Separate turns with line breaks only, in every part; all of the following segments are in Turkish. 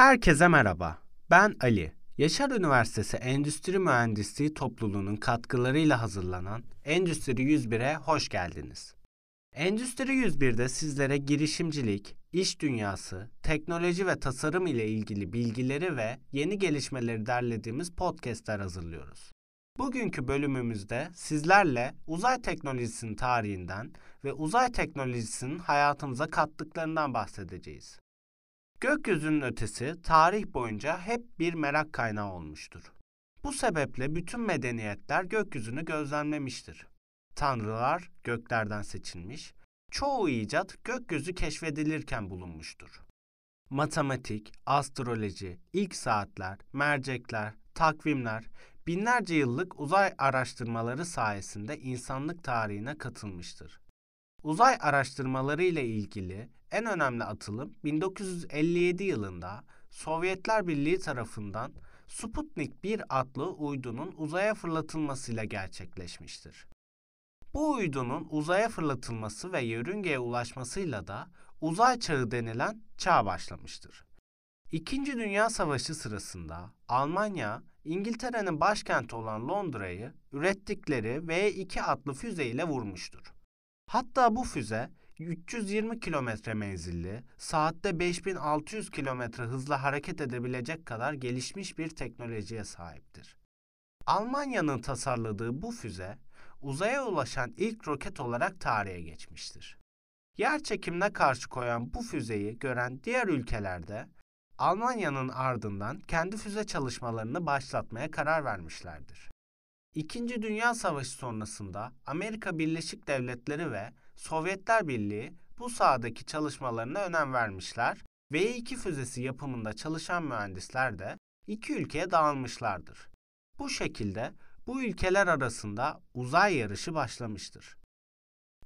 Herkese merhaba. Ben Ali. Yaşar Üniversitesi Endüstri Mühendisliği topluluğunun katkılarıyla hazırlanan Endüstri 101'e hoş geldiniz. Endüstri 101'de sizlere girişimcilik, iş dünyası, teknoloji ve tasarım ile ilgili bilgileri ve yeni gelişmeleri derlediğimiz podcastler hazırlıyoruz. Bugünkü bölümümüzde sizlerle uzay teknolojisinin tarihinden ve uzay teknolojisinin hayatımıza kattıklarından bahsedeceğiz. Gökyüzünün ötesi tarih boyunca hep bir merak kaynağı olmuştur. Bu sebeple bütün medeniyetler gökyüzünü gözlemlemiştir. Tanrılar göklerden seçilmiş, çoğu icat gökyüzü keşfedilirken bulunmuştur. Matematik, astroloji, ilk saatler, mercekler, takvimler, binlerce yıllık uzay araştırmaları sayesinde insanlık tarihine katılmıştır. Uzay araştırmaları ile ilgili en önemli atılım 1957 yılında Sovyetler Birliği tarafından Sputnik 1 adlı uydunun uzaya fırlatılmasıyla gerçekleşmiştir. Bu uydunun uzaya fırlatılması ve yörüngeye ulaşmasıyla da uzay çağı denilen çağ başlamıştır. İkinci Dünya Savaşı sırasında Almanya, İngiltere'nin başkenti olan Londra'yı ürettikleri V-2 adlı füze ile vurmuştur. Hatta bu füze 320 kilometre menzilli, saatte 5600 kilometre hızla hareket edebilecek kadar gelişmiş bir teknolojiye sahiptir. Almanya'nın tasarladığı bu füze, uzaya ulaşan ilk roket olarak tarihe geçmiştir. Yer çekimine karşı koyan bu füzeyi gören diğer ülkelerde Almanya'nın ardından kendi füze çalışmalarını başlatmaya karar vermişlerdir. İkinci Dünya Savaşı sonrasında Amerika Birleşik Devletleri ve Sovyetler Birliği bu sahadaki çalışmalarına önem vermişler ve 2 füzesi yapımında çalışan mühendisler de iki ülkeye dağılmışlardır. Bu şekilde bu ülkeler arasında uzay yarışı başlamıştır.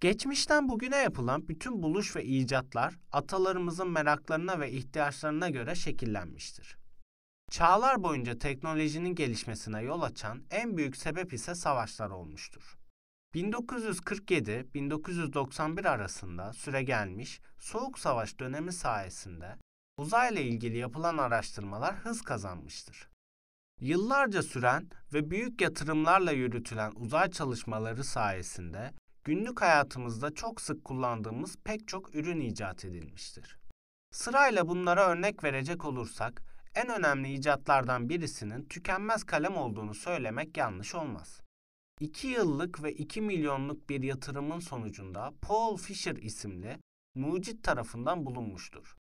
Geçmişten bugüne yapılan bütün buluş ve icatlar atalarımızın meraklarına ve ihtiyaçlarına göre şekillenmiştir. Çağlar boyunca teknolojinin gelişmesine yol açan en büyük sebep ise savaşlar olmuştur. 1947-1991 arasında süre gelmiş Soğuk Savaş dönemi sayesinde uzayla ilgili yapılan araştırmalar hız kazanmıştır. Yıllarca süren ve büyük yatırımlarla yürütülen uzay çalışmaları sayesinde günlük hayatımızda çok sık kullandığımız pek çok ürün icat edilmiştir. Sırayla bunlara örnek verecek olursak en önemli icatlardan birisinin tükenmez kalem olduğunu söylemek yanlış olmaz. 2 yıllık ve 2 milyonluk bir yatırımın sonucunda Paul Fisher isimli mucit tarafından bulunmuştur.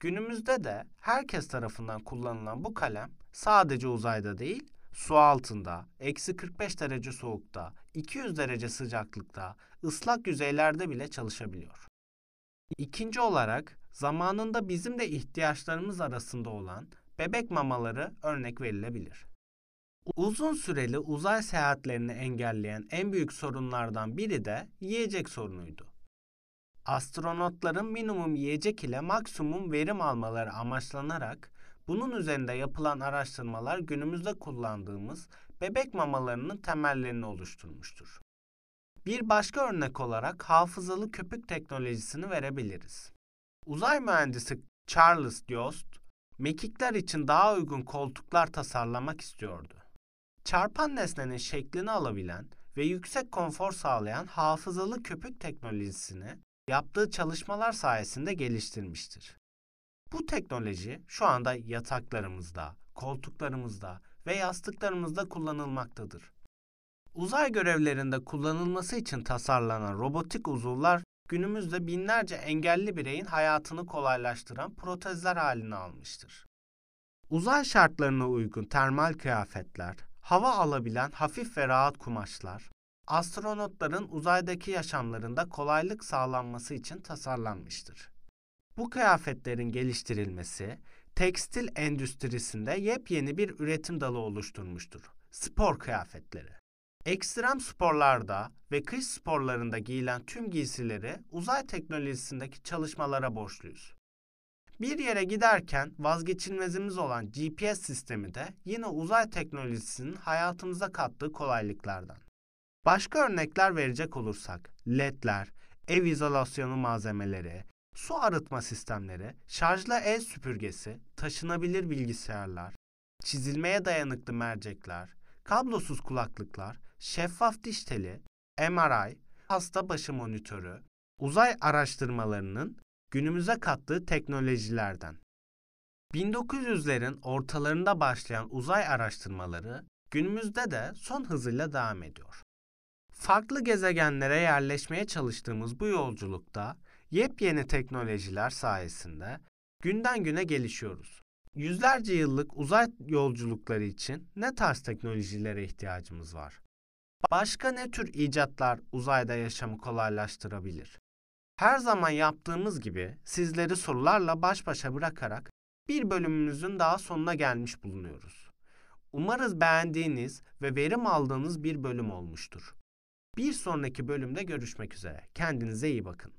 Günümüzde de herkes tarafından kullanılan bu kalem sadece uzayda değil, su altında, eksi 45 derece soğukta, 200 derece sıcaklıkta, ıslak yüzeylerde bile çalışabiliyor. İkinci olarak zamanında bizim de ihtiyaçlarımız arasında olan bebek mamaları örnek verilebilir. Uzun süreli uzay seyahatlerini engelleyen en büyük sorunlardan biri de yiyecek sorunuydu. Astronotların minimum yiyecek ile maksimum verim almaları amaçlanarak bunun üzerinde yapılan araştırmalar günümüzde kullandığımız bebek mamalarının temellerini oluşturmuştur. Bir başka örnek olarak hafızalı köpük teknolojisini verebiliriz. Uzay mühendisi Charles Diost, mekikler için daha uygun koltuklar tasarlamak istiyordu. Çarpan nesnenin şeklini alabilen ve yüksek konfor sağlayan hafızalı köpük teknolojisini yaptığı çalışmalar sayesinde geliştirmiştir. Bu teknoloji şu anda yataklarımızda, koltuklarımızda ve yastıklarımızda kullanılmaktadır. Uzay görevlerinde kullanılması için tasarlanan robotik uzuvlar günümüzde binlerce engelli bireyin hayatını kolaylaştıran protezler halini almıştır. Uzay şartlarına uygun termal kıyafetler, hava alabilen hafif ve rahat kumaşlar, astronotların uzaydaki yaşamlarında kolaylık sağlanması için tasarlanmıştır. Bu kıyafetlerin geliştirilmesi, tekstil endüstrisinde yepyeni bir üretim dalı oluşturmuştur. Spor kıyafetleri. Ekstrem sporlarda ve kış sporlarında giyilen tüm giysileri uzay teknolojisindeki çalışmalara borçluyuz. Bir yere giderken vazgeçilmezimiz olan GPS sistemi de yine uzay teknolojisinin hayatımıza kattığı kolaylıklardan. Başka örnekler verecek olursak LED'ler, ev izolasyonu malzemeleri, su arıtma sistemleri, şarjlı el süpürgesi, taşınabilir bilgisayarlar, çizilmeye dayanıklı mercekler, kablosuz kulaklıklar, şeffaf diş teli, MRI, hasta başı monitörü, uzay araştırmalarının günümüze kattığı teknolojilerden. 1900'lerin ortalarında başlayan uzay araştırmaları günümüzde de son hızıyla devam ediyor. Farklı gezegenlere yerleşmeye çalıştığımız bu yolculukta yepyeni teknolojiler sayesinde günden güne gelişiyoruz. Yüzlerce yıllık uzay yolculukları için ne tarz teknolojilere ihtiyacımız var? Başka ne tür icatlar uzayda yaşamı kolaylaştırabilir? Her zaman yaptığımız gibi sizleri sorularla baş başa bırakarak bir bölümümüzün daha sonuna gelmiş bulunuyoruz. Umarız beğendiğiniz ve verim aldığınız bir bölüm olmuştur. Bir sonraki bölümde görüşmek üzere. Kendinize iyi bakın.